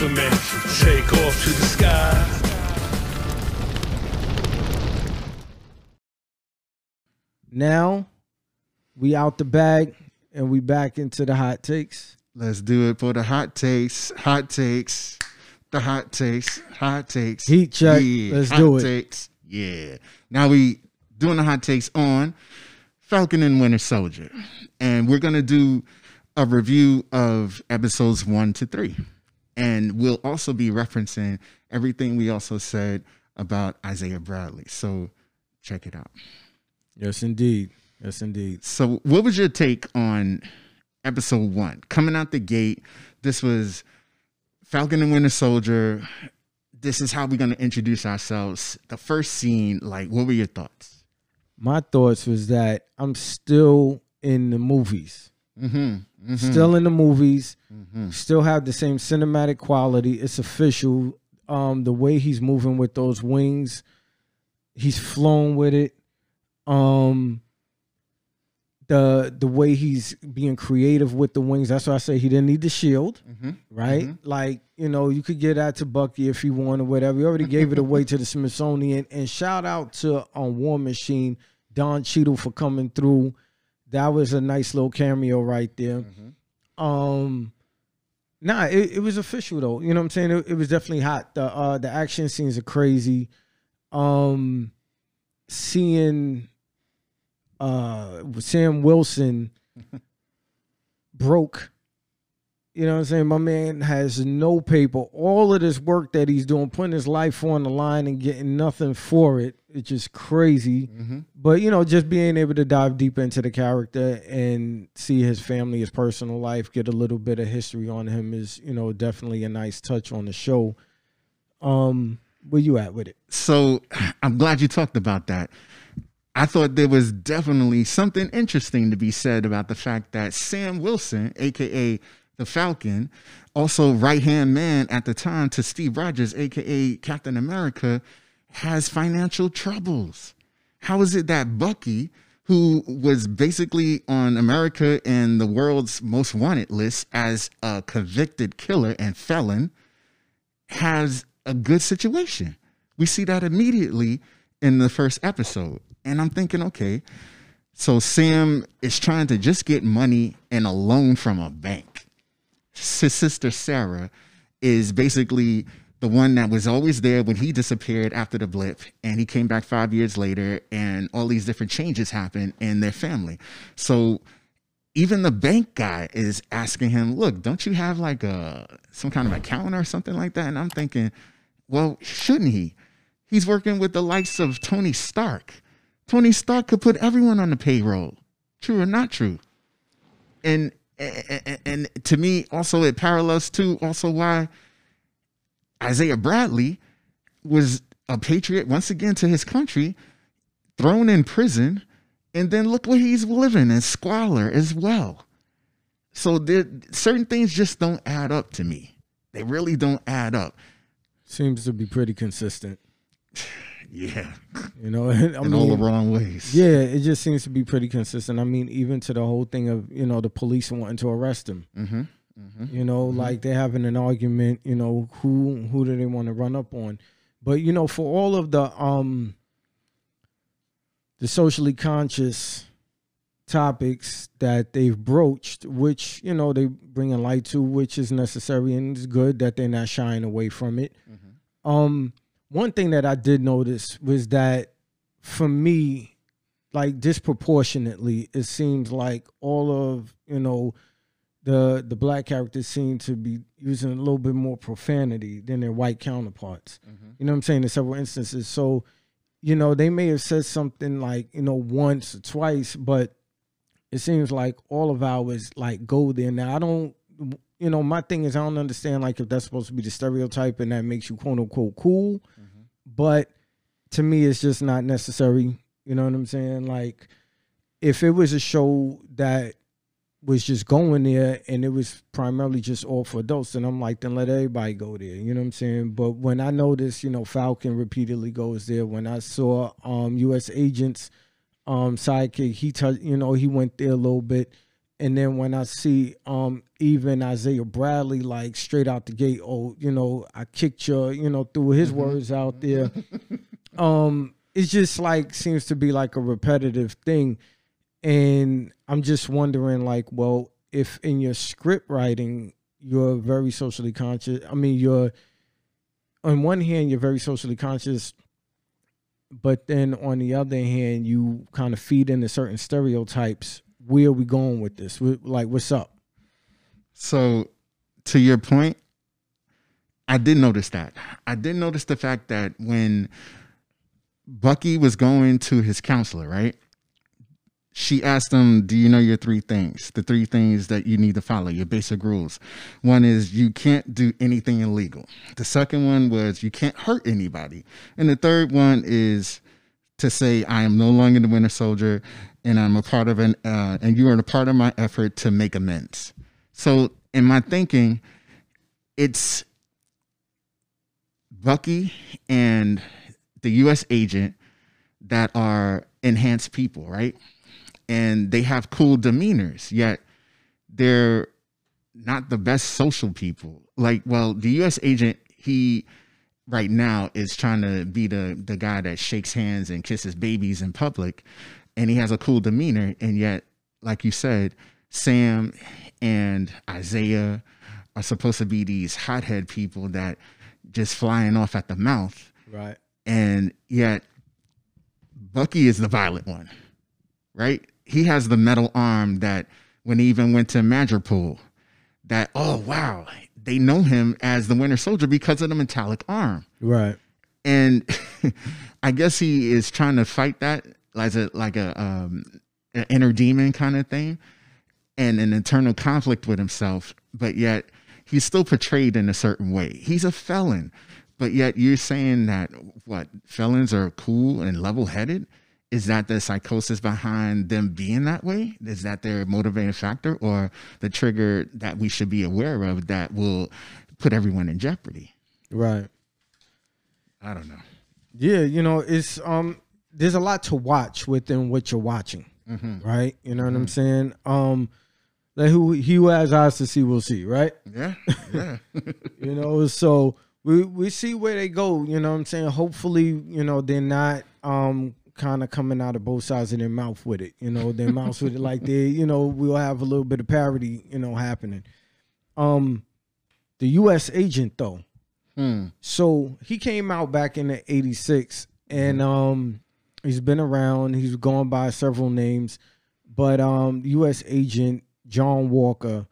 return Superman. Take off to the sky. Now we out the bag and we back into the hot takes. Let's do it for the hot takes. Hot takes. The hot takes. Hot takes. Heat check. Yeah. Let's hot do it. Takes. Yeah. Now we doing the hot takes on Falcon and Winter Soldier, and we're gonna do a review of episodes one to three, and we'll also be referencing everything we also said about Isaiah Bradley. So check it out. Yes, indeed. Yes, indeed. So, what was your take on episode one? Coming out the gate, this was Falcon and Winter Soldier. This is how we're going to introduce ourselves. The first scene, like, what were your thoughts? My thoughts was that I'm still in the movies. Mm-hmm. Still in the movies. Still have the same cinematic quality. It's official. Um, the way he's moving with those wings, he's flown with it. Um, the the way he's being creative with the wings. That's why I say he didn't need the shield, right? Like you know, you could get that to Bucky if he wanted, whatever. He already gave it away to the Smithsonian. And shout out to um, War Machine Don Cheadle for coming through. That was a nice little cameo right there. Um, nah, it, it was official though. You know what I'm saying? It, it was definitely hot. The uh, the action scenes are crazy. Um, seeing uh Sam Wilson broke. You know what I'm saying? My man has no paper. All of this work that he's doing, putting his life on the line and getting nothing for it, it's just crazy. But you know, just being able to dive deep into the character and see his family, his personal life, get a little bit of history on him is, you know, definitely a nice touch on the show. Um, where you at with it? So, I'm glad you talked about that. I thought there was definitely something interesting to be said about the fact that Sam Wilson, aka the Falcon, also right hand man at the time to Steve Rogers, aka Captain America, has financial troubles. How is it that Bucky, who was basically on America and the world's most wanted list as a convicted killer and felon, has a good situation? We see that immediately in the first episode. And I'm thinking, okay, so Sam is trying to just get money and a loan from a bank. His sister Sarah is basically the one that was always there when he disappeared after the blip and he came back five years later and all these different changes happened in their family. So even the bank guy is asking him, look, don't you have like a some kind of account or something like that? And I'm thinking, well, shouldn't he? He's working with the likes of Tony Stark. Tony Stark could put everyone on the payroll. True or not true? And and, and to me, also it parallels to also why Isaiah Bradley was a patriot once again to his country, thrown in prison, and then look where he's living in squalor as well. So there certain things just don't add up to me. They really don't add up. Seems to be pretty consistent. Yeah, You know, I in all the wrong ways. Yeah, it just seems to be pretty consistent. I mean, even to the whole thing of you know the police wanting to arrest him. Mm-hmm. You know, like they're having an argument. You know, who who do they want to run up on? But you know, for all of the um the socially conscious topics that they've broached, which you know they bring a light to, which is necessary and it's good that they're not shying away from it. Um, one thing that I did notice was that for me, like disproportionately, it seems like all of you know the the black characters seem to be using a little bit more profanity than their white counterparts. Mm-hmm. You know what I'm saying? In several instances, so you know they may have said something like you know once or twice, but it seems like all of ours like go there. Now I don't, you know, my thing is I don't understand like if that's supposed to be the stereotype and that makes you quote unquote cool, but to me it's just not necessary. You know what I'm saying? Like if it was a show that was just going there and it was primarily just all for adults, then I'm like, then let everybody go there. You know what I'm saying? But when I noticed, you know, Falcon repeatedly goes there. When I saw um US agents um sidekick, he touched, you know, he went there a little bit. And then when I see um even Isaiah Bradley like straight out the gate, oh, you know, I kicked your, you know, threw his words out there. um, it's just like seems to be like a repetitive thing. And I'm just wondering, like, well, if in your script writing you're very socially conscious, I mean, you're on one hand you're very socially conscious, but then on the other hand you kind of feed into certain stereotypes. Where are we going with this? Wh- Like, what's up? So, to your point, I did notice that. I did notice the fact that when Bucky was going to his counselor, right? She asked him, Do you know your three things? The three things that you need to follow, your basic rules. One is you can't do anything illegal. The second one was you can't hurt anybody. And the third one is to say, I am no longer the Winter Soldier and I'm a part of an, uh, and you are a part of my effort to make amends. So, in my thinking, it's Bucky and the U.S. agent that are enhanced people, right? And they have cool demeanors, yet they're not the best social people. Like, well, the U.S. agent, he right now is trying to be the the guy that shakes hands and kisses babies in public, and he has a cool demeanor, and yet, like you said, Sam and Isaiah are supposed to be these hothead people that just flying off at the mouth Right. and yet Bucky is the violent one, right? He has the metal arm that when he even went to Madripoor, that oh wow, they know him as the Winter Soldier because of the metallic arm, Right. and I guess he is trying to fight that as a like a um, an inner demon kind of thing, and an internal conflict with himself, but yet he's still portrayed in a certain way. He's a felon, but yet you're saying that what felons are cool and level headed. Is that the psychosis behind them being that way? Is that their motivating factor or the trigger that we should be aware of that will put everyone in jeopardy? Right. I don't know. Yeah, you know, it's um there's a lot to watch within what you're watching. Right? You know what I'm saying? Um like who he who has eyes to see will see, right? Yeah, yeah. You know, so we we see where they go, you know what I'm saying? Hopefully, you know, they're not um kind of coming out of both sides of their mouth with it. You know, their mouths with it like they, you know, we'll have a little bit of parody, you know, happening. Um the US agent though, Hmm. so he came out back in the 86 and um he's been around he's gone by several names but um us agent john walker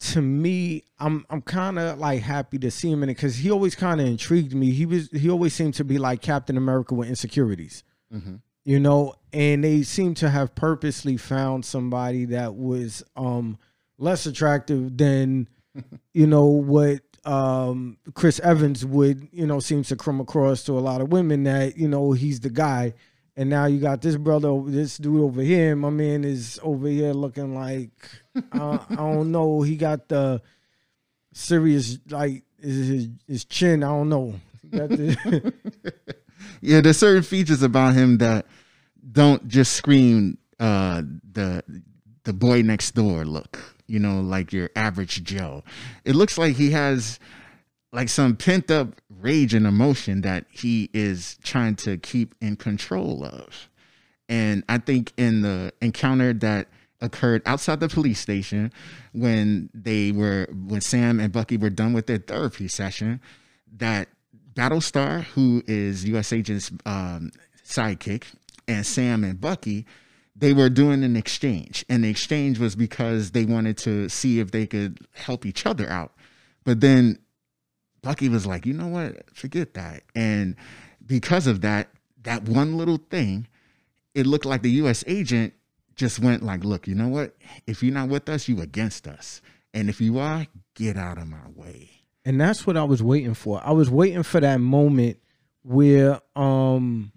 to me i'm i'm kind of like happy to see him in it because he always kind of intrigued me. He was he always seemed to be like captain america with insecurities. Mhm. you know and they seem to have purposely found somebody that was um less attractive than you know what um Chris Evans would you know seems to come across to a lot of women that you know he's the guy and now you got this brother this dude over here my man is over here looking like uh, I don't know he got the serious like his his, chin I don't know the- yeah, there's certain features about him that don't just scream uh, the the boy next door look. You know, like your average Joe. It looks like he has like some pent up rage and emotion that he is trying to keep in control of. And I think in the encounter that occurred outside the police station when they were when Sam and Bucky were done with their therapy session, that Battlestar, who is U.S. Agent's um, sidekick, and Sam and Bucky, they were doing an exchange, and the exchange was because they wanted to see if they could help each other out. But then Bucky was like, you know what? Forget that. And because of that, that one little thing, it looked like the US agent just went like, look, you know what? If you're not with us, you against us. And if you are, get out of my way. and that's what I was waiting for. I was waiting for that moment where um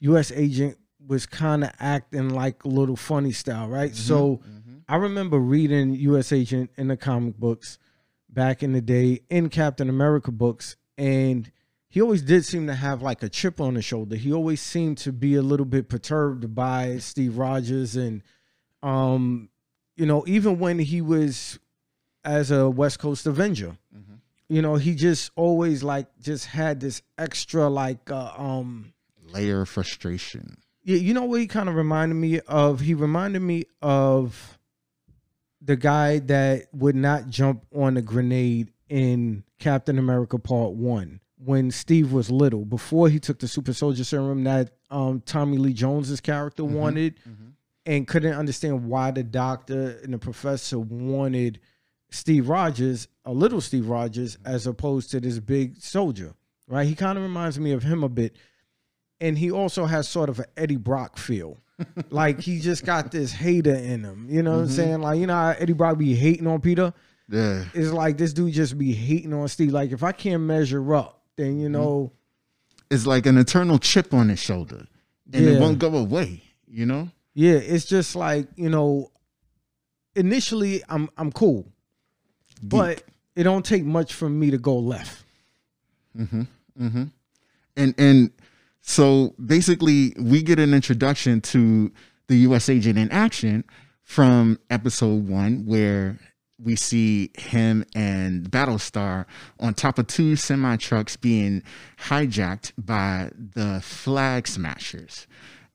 US agent was kind of acting like a little funny style, right? So I remember reading US agent in the comic books back in the day in Captain America books and he always did seem to have like a chip on his shoulder. He always seemed to be a little bit perturbed by Steve Rogers and um you know, even when he was as a West Coast Avenger, you know, he just always like just had this extra like uh, um Layer of frustration. yeah, you know what he kind of reminded me of? He reminded me of the guy that would not jump on a grenade in Captain America Part One when Steve was little, before he took the super soldier serum that um, Tommy Lee Jones's character mm-hmm. wanted mm-hmm. and couldn't understand why the doctor and the professor wanted Steve Rogers, a little Steve Rogers, mm-hmm. as opposed to this big soldier, right? He kind of reminds me of him a bit. And he also has sort of an Eddie Brock feel. Like he just got this hater in him. You know what I'm saying? Like, you know how Eddie Brock be hating on Peter? Yeah. It's like this dude just be hating on Steve. Like, if I can't measure up, then you know, It's like an eternal chip on his shoulder. And Yeah. it won't go away, you know? yeah, it's just like, you know, initially I'm I'm cool. But it don't take much for me to go left. Mm-hmm. Mm-hmm. And and so basically we get an introduction to the US agent in action from episode 1 where we see him and Battlestar on top of two semi trucks being hijacked by the Flag Smashers.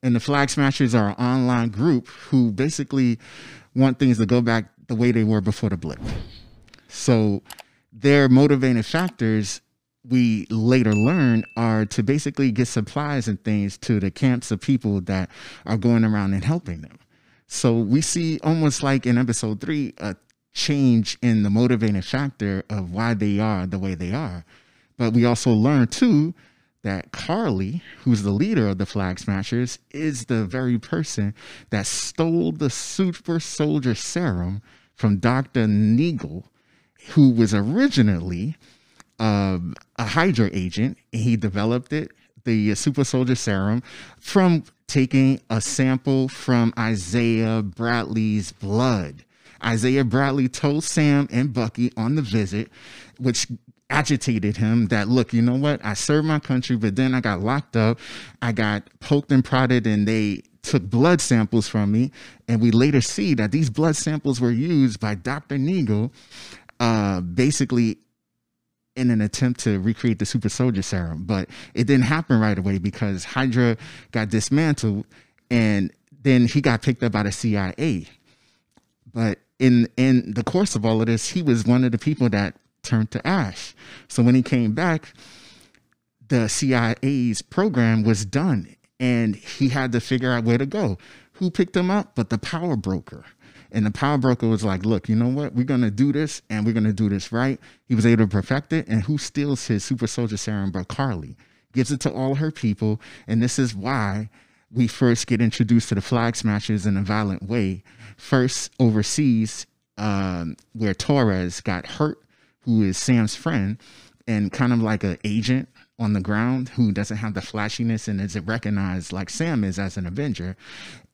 And the Flag Smashers are an online group who basically want things to go back the way they were before the blip. So their motivating factors we later learn are to basically get supplies and things to the camps of people that are going around and helping them. So we see almost like in episode three a change in the motivating factor of why they are the way they are. But we also learn too that Karli, who's the leader of the Flag Smashers, is the very person that stole the super soldier serum from Dr. Nagel, who was originally um, a Hydra agent. He developed it, the super soldier serum, from taking a sample from Isaiah Bradley's blood. Isaiah Bradley told Sam and Bucky on the visit, which agitated him that look you know what i served my country but then i got locked up i got poked and prodded and they took blood samples from me and we later see that these blood samples were used by dr nagel uh, basically in an attempt to recreate the super soldier serum but it didn't happen right away because hydra got dismantled and then he got picked up by the cia but in in the course of all of this he was one of the people that turned to ash. So when he came back the cia's program was done and he had to figure out where to go. Who picked him up but the power broker and the power broker was like look you know what? We're going to do this and we're going to do this right. He was able to perfect it. And who steals his super soldier serum but karli? Gives it to all her people. And this is why we first get introduced to the flag smashers in a violent way. First overseas, um, where Torres got hurt, who is Sam's friend, and kind of like an agent on the ground who doesn't have the flashiness and isn't recognized like Sam is as an Avenger.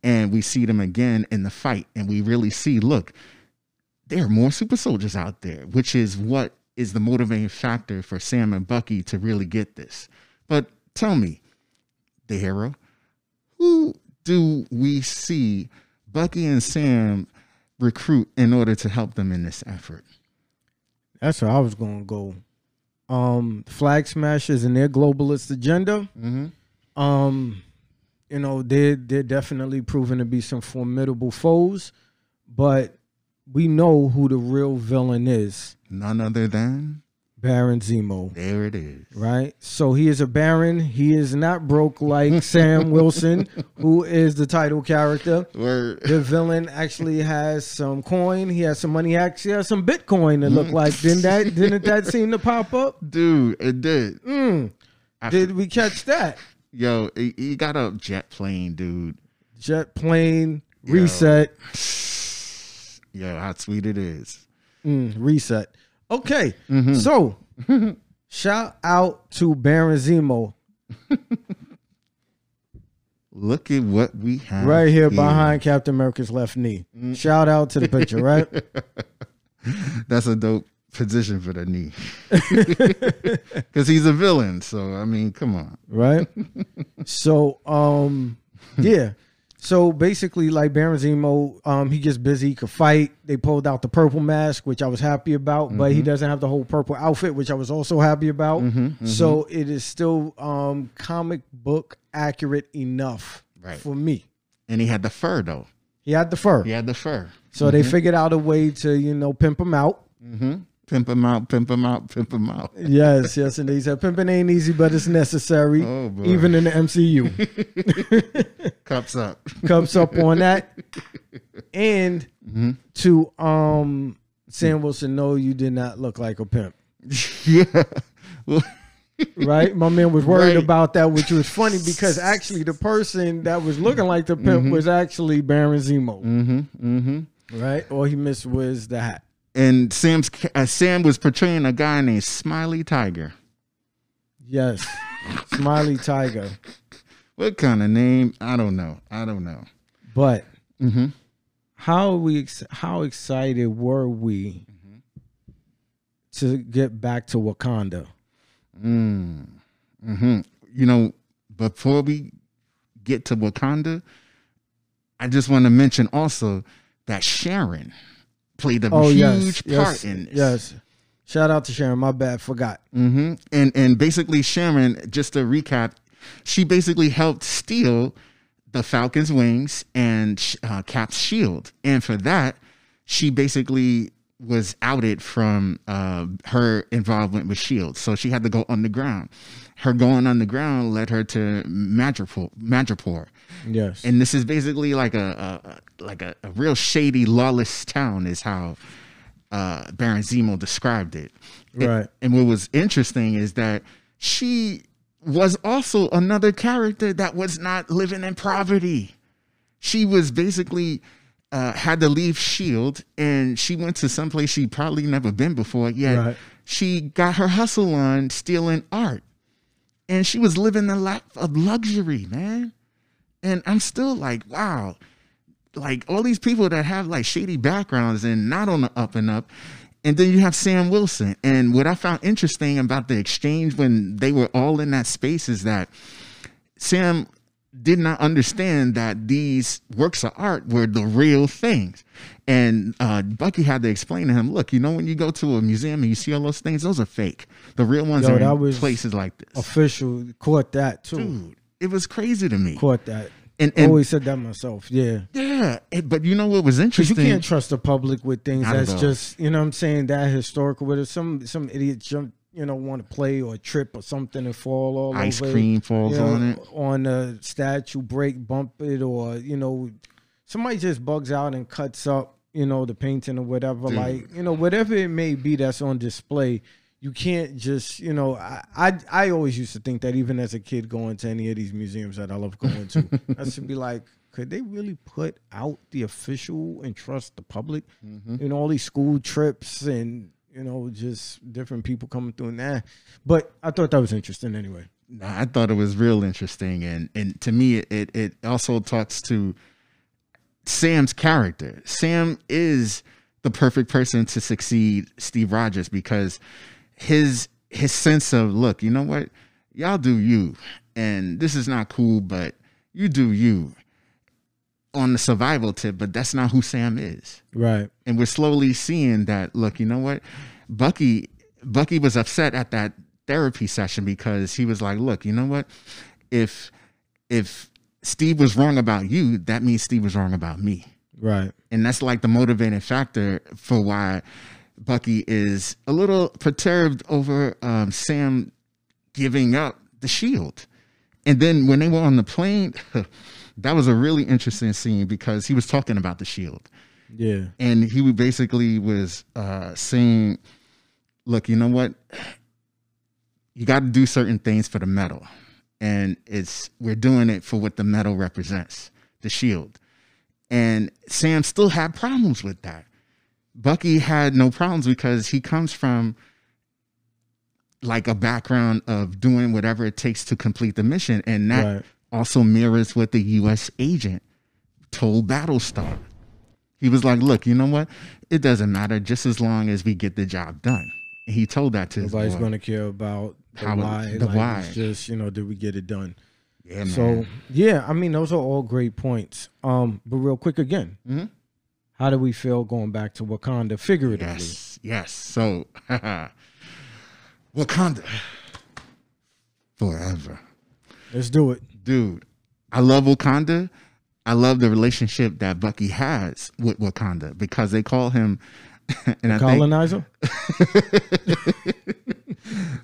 And we see them again in the fight, and we really see look, there are more super soldiers out there, which is what is the motivating factor for Sam and Bucky to really get this. But tell me, the hero, who do we see Bucky and Sam recruit in order to help them in this effort? That's where I was gonna go. Um, flag smashers and their globalist agenda. Mm-hmm. Um, you know, they're they're definitely proven to be some formidable foes, but we know who the real villain is. None other than Baron Zemo. there it is. Right? So he is a Baron. He is not broke like Sam Wilson, who is the title character. Where The villain actually has some coin. He has some money. He actually has some Bitcoin. It looked like. Didn't that didn't that seem to pop up? dude, it did. Mm. Did we catch that? Yo, he, he got a jet plane, dude. Jet plane reset. Yo, how sweet it is. Mm, reset. Okay, so shout out to Baron Zemo Look at what we have right here behind Captain America's left knee. Shout out to the picture, right? That's a dope position for the knee. Because he's a villain. So, I mean, come on. right? so, um, yeah. So basically, like Baron Zemo, um, he gets busy, he could fight. They pulled out the purple mask, which I was happy about, but Mm-hmm. he doesn't have the whole purple outfit, which I was also happy about. Mm-hmm, So it is still um, comic book accurate enough Right. for me. And he had the fur though. He had the fur, He had the fur. so they figured out a way to you know pimp him out. Mm-hmm. Pimp him out, pimp him out, pimp him out. Yes, yes, and they said pimping ain't easy, but it's necessary, Oh, even in the MCU. Cups up. Cups up on that, and Mm-hmm. to um Sam Wilson, no, you did not look like a pimp. yeah. Right, my man was worried Right. about that, which was funny because actually the person that was looking like the pimp was actually Baron Zemo, mm-hmm. Mm-hmm. right? All he missed was the hat. And Sam's uh, Sam was portraying a guy named Smiley Tiger. Yes, Smiley Tiger. What kind of name? I don't know. I don't know. But Mm-hmm. how we? How excited were we to get back to Wakanda? Mm. hmm You know, before we get to Wakanda, I just want to mention also that Sharon played a Oh huge yes, part yes, in this. yes. Shout out to Sharon. My bad, forgot. hmm And and basically Sharon, just to recap, she basically helped steal the Falcon's wings and uh, Cap's shield, and for that, she basically was outed from uh, her involvement with Shield. So she had to go underground. Her going underground led her to Madripoor. Madripoor. Yes, And this is basically like a, a like a, a real shady, lawless town, is how uh, Baron Zemo described it. And- Right. And, what was interesting is that she was also another character that was not living in poverty. She was basically uh, had to leave Shield, and she went to someplace she probably never been before. Yet Right. she got her hustle on stealing art, and she was living a life of luxury, man. And I'm still like, wow, like all these people that have like shady backgrounds and not on the up and up. And then you have Sam Wilson. And what I found interesting about the exchange when they were all in that space is that Sam did not understand that these works of art were the real things. And uh, Bucky had to explain to him, look, you know, when you go to a museum and you see all those things, those are fake. The real ones Yo, are in places like this. official caught that too. Dude, it was crazy to me. Caught that. And, I and always said that myself. Yeah. yeah, it- but you know what was Because you can't trust the public with things Not that's just you know what I'm saying that historical. Whether some some idiot jump you know want to play or trip or something and fall all Ice over cream falls you know, on it. on a statue, break, bump it, or you know somebody just bugs out and cuts up you know the painting or whatever. Dude. Like you know whatever it may be that's on display. You can't just, you know, I, I I always used to think that even as a kid going to any of these museums that I love going to, I should be like, could they really put out the official and trust the public? Mm-hmm. You know, all these school trips and you know just different people coming through. And nah, that but I thought that was interesting anyway. Nah, I thought it was real interesting, and and to me, it it also talks to Sam's character. Sam is the perfect person to succeed Steve Rogers because his his sense of look, you know what, y'all do you, and this is not cool, but you do you on the survival tip, but that's not who Sam is. Right. and we're slowly seeing that look you know what? Bucky bucky was upset at that therapy session because he was like look you know what? If if steve was wrong about you that means steve was wrong about me. Right. and that's like the motivating factor for why bucky is a little perturbed over um, sam giving up the shield and then when they were on the plane that was a really interesting scene because he was talking about the shield Yeah. and he basically was uh, saying, "Look, you know what? You got to do certain things for the metal, and it's we're doing it for what the metal represents, the shield." And Sam still had problems with that. Bucky had no problems because he comes from like a background of doing whatever it takes to complete the mission, and that Right. also mirrors what the U.S. agent told Battlestar. He was like, "Look, you know what? It doesn't matter, just as long as we get the job done." And he told that to his Nobody's going to care about the How it- why. the like, why. It's just you know, did we get it done? Yeah, So man. yeah, I mean those are all great points. Um, but real quick again, Mhm. How do we feel going back to Wakanda figuratively? Yes, yes. So, Wakanda forever, Let's do it. dude. I love Wakanda. I love the relationship that Bucky has with Wakanda because they call him, and Colonizer.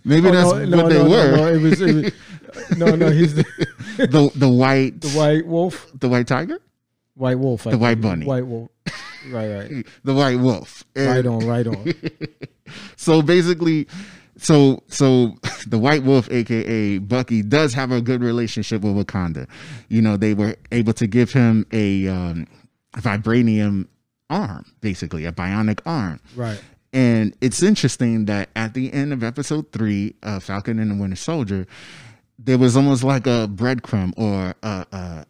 maybe Oh, that's no, no, what they no, were. No, no, it was, it was, no, no. He's the, the the white the white wolf. the white tiger, White wolf. I The white bunny. White wolf. Right, right. the white wolf. And- Right on, right on. so basically so so the white wolf aka bucky does have a good relationship with wakanda you know they were able to give him a um, vibranium arm basically a bionic arm Right. and it's interesting that at the end of episode three of falcon and the winter soldier there was almost like a breadcrumb or a, a,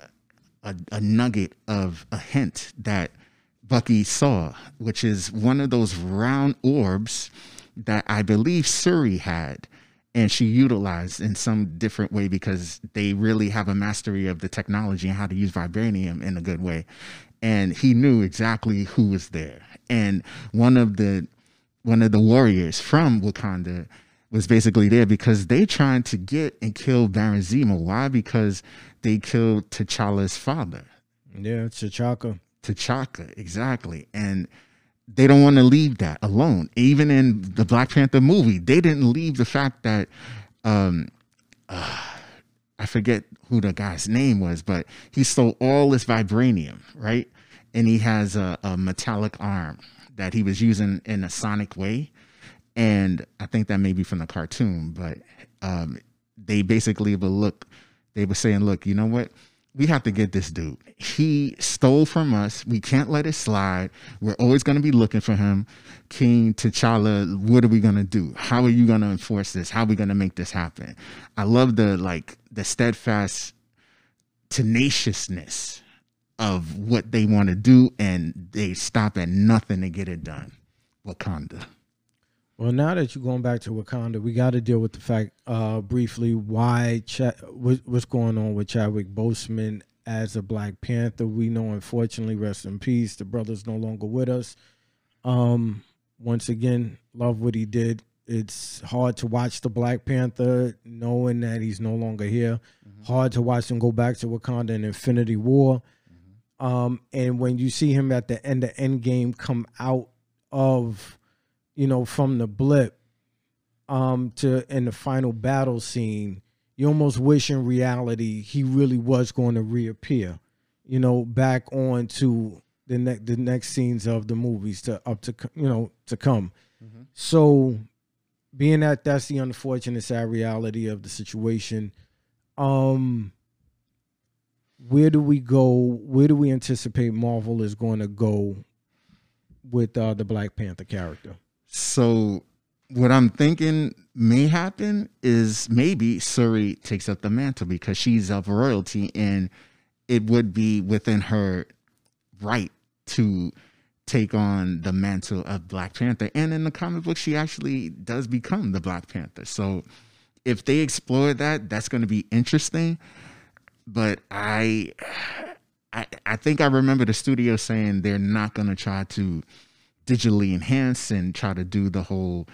a, a nugget of a hint that Bucky saw, which is one of those round orbs that I believe Shuri had and she utilized in some different way because they really have a mastery of the technology and how to use vibranium in a good way. And he knew exactly who was there. And one of the one of the warriors from Wakanda was basically there because they trying to get and kill Baron Zemo. Why? Because they killed T'Challa's father. Yeah, T'Chaka. T'Chaka, exactly. And they don't want to leave that alone. Even in the Black Panther movie, they didn't leave the fact that um uh, I forget who the guy's name was, but he stole all this vibranium, right? And he has a, a metallic arm that he was using in a sonic way. And I think that may be from the cartoon, but um, they basically will look, they were saying, look, you know what? We have to get this dude. He stole from us. We can't let it slide. We're always going to be looking for him. King T'Challa, what are we going to do? How are you going to enforce this? How are we going to make this happen? I love the like the steadfast tenaciousness of what they want to do and they stop at nothing to get it done. Wakanda. Well, now that you're going back to Wakanda, we got to deal with the fact uh, briefly why what, what's going on with Chadwick Boseman as a Black Panther. We know, unfortunately, rest in peace. The brother's no longer with us. Um, once again, love what he did. It's hard to watch the Black Panther knowing that he's no longer here. Hard to watch him go back to Wakanda in Infinity War. Um, and when you see him at the end of Endgame come out of you know, from the blip um to in the final battle scene, you almost wish in reality he really was going to reappear, you know, back on to the next the next scenes of the movies to up to you know to come. So being that that's the unfortunate sad reality of the situation, um where do we go? Where do we anticipate Marvel is going to go with uh, the Black Panther character? So what I'm thinking may happen is maybe Shuri takes up the mantle because she's of royalty and it would be within her right to take on the mantle of Black Panther. And in the comic book, she actually does become the Black Panther. So if they explore that, that's going to be interesting. But I, I, I think I remember the studio saying they're not going to try to digitally enhance and try to do the whole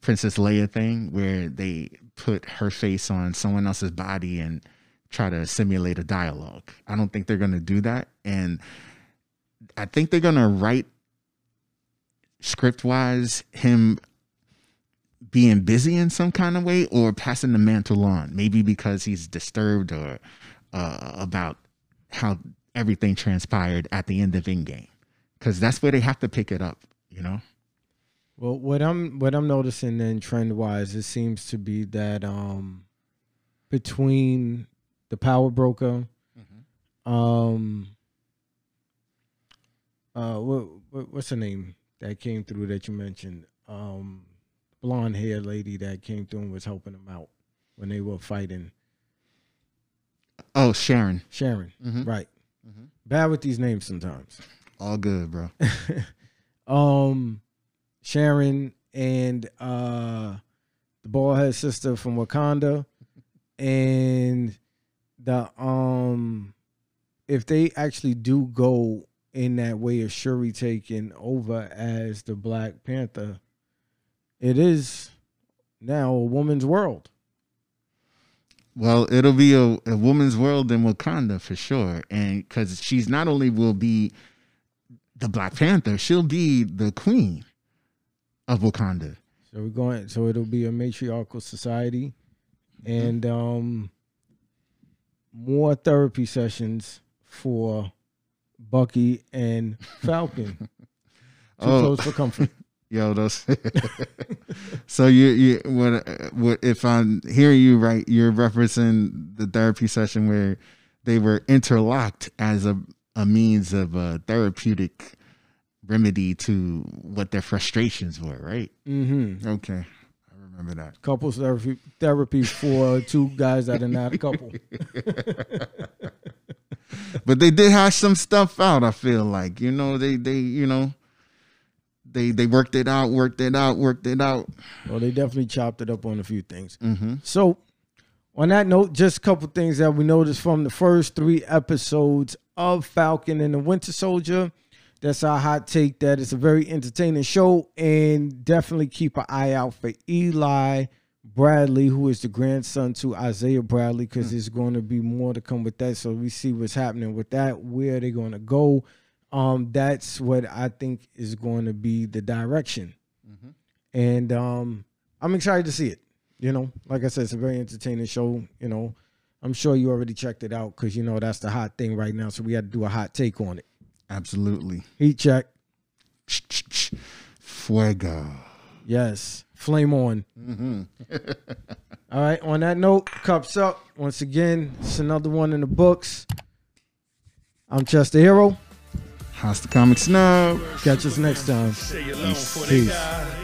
Princess Leia thing where they put her face on someone else's body and try to simulate a dialogue. I don't think they're going to do that. And I think they're going to write script wise him being busy in some kind of way or passing the mantle on, maybe because he's disturbed or uh, about how everything transpired at the end of Endgame. Because that's where they have to pick it up, you know? Well, what I'm what I'm noticing then trend wise, it seems to be that um between the power broker, um uh what, what what's her name that came through that you mentioned? Um blonde hair lady that came through and was helping them out when they were fighting. Oh, Sharon. Sharon. Mhm. Right. Bad with these names sometimes. All good, bro. um Sharon and uh the bald head sister from Wakanda and the um if they actually do go in that way of Shuri taking over as the Black Panther, it is now a woman's world. Well, it'll be a, a woman's world in Wakanda for sure, and because she's not only will be the Black Panther, she'll be the queen of Wakanda. So we're going. So it'll be a matriarchal society, and um, more therapy sessions for Bucky and Falcon. Too Oh. close for comfort. Yo, those. so you you what what if I'm hearing you right? You're referencing the therapy session where they were interlocked as a a means of a therapeutic remedy to what their frustrations were, right? Mm-hmm. Okay, I remember that. Couples therapy therapy for two guys that are not a couple. But they did hash some stuff out. I feel like you know they they you know they they worked it out, worked it out, worked it out. Well, they definitely chopped it up on a few things. Mm-hmm. So, on that note, just a couple things that we noticed from the first three episodes of Falcon and the Winter Soldier. That's our hot take. That it's a very entertaining show, and definitely keep an eye out for Eli Bradley, who is the grandson to Isaiah Bradley, because there's going to be more to come with that. So we see what's happening with that. Where they're going to go. Um, that's what I think is going to be the direction, and um, I'm excited to see it. You know, like I said, it's a very entertaining show. You know, I'm sure you already checked it out because you know that's the hot thing right now. So we had to do a hot take on it. Absolutely. Heat check, Fuego. yes, flame on. Mm-hmm. All right. On that note, cups up once again. It's another one in the books. I'm Chester Hero. How's the comic snow? Catch us next time. Say alone for they Peace.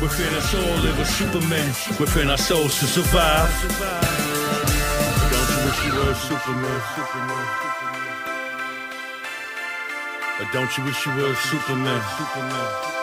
Within us all live a Superman. Within our souls to survive. Don't you wish you were Superman? Superman. Don't you wish you were Superman? Superman.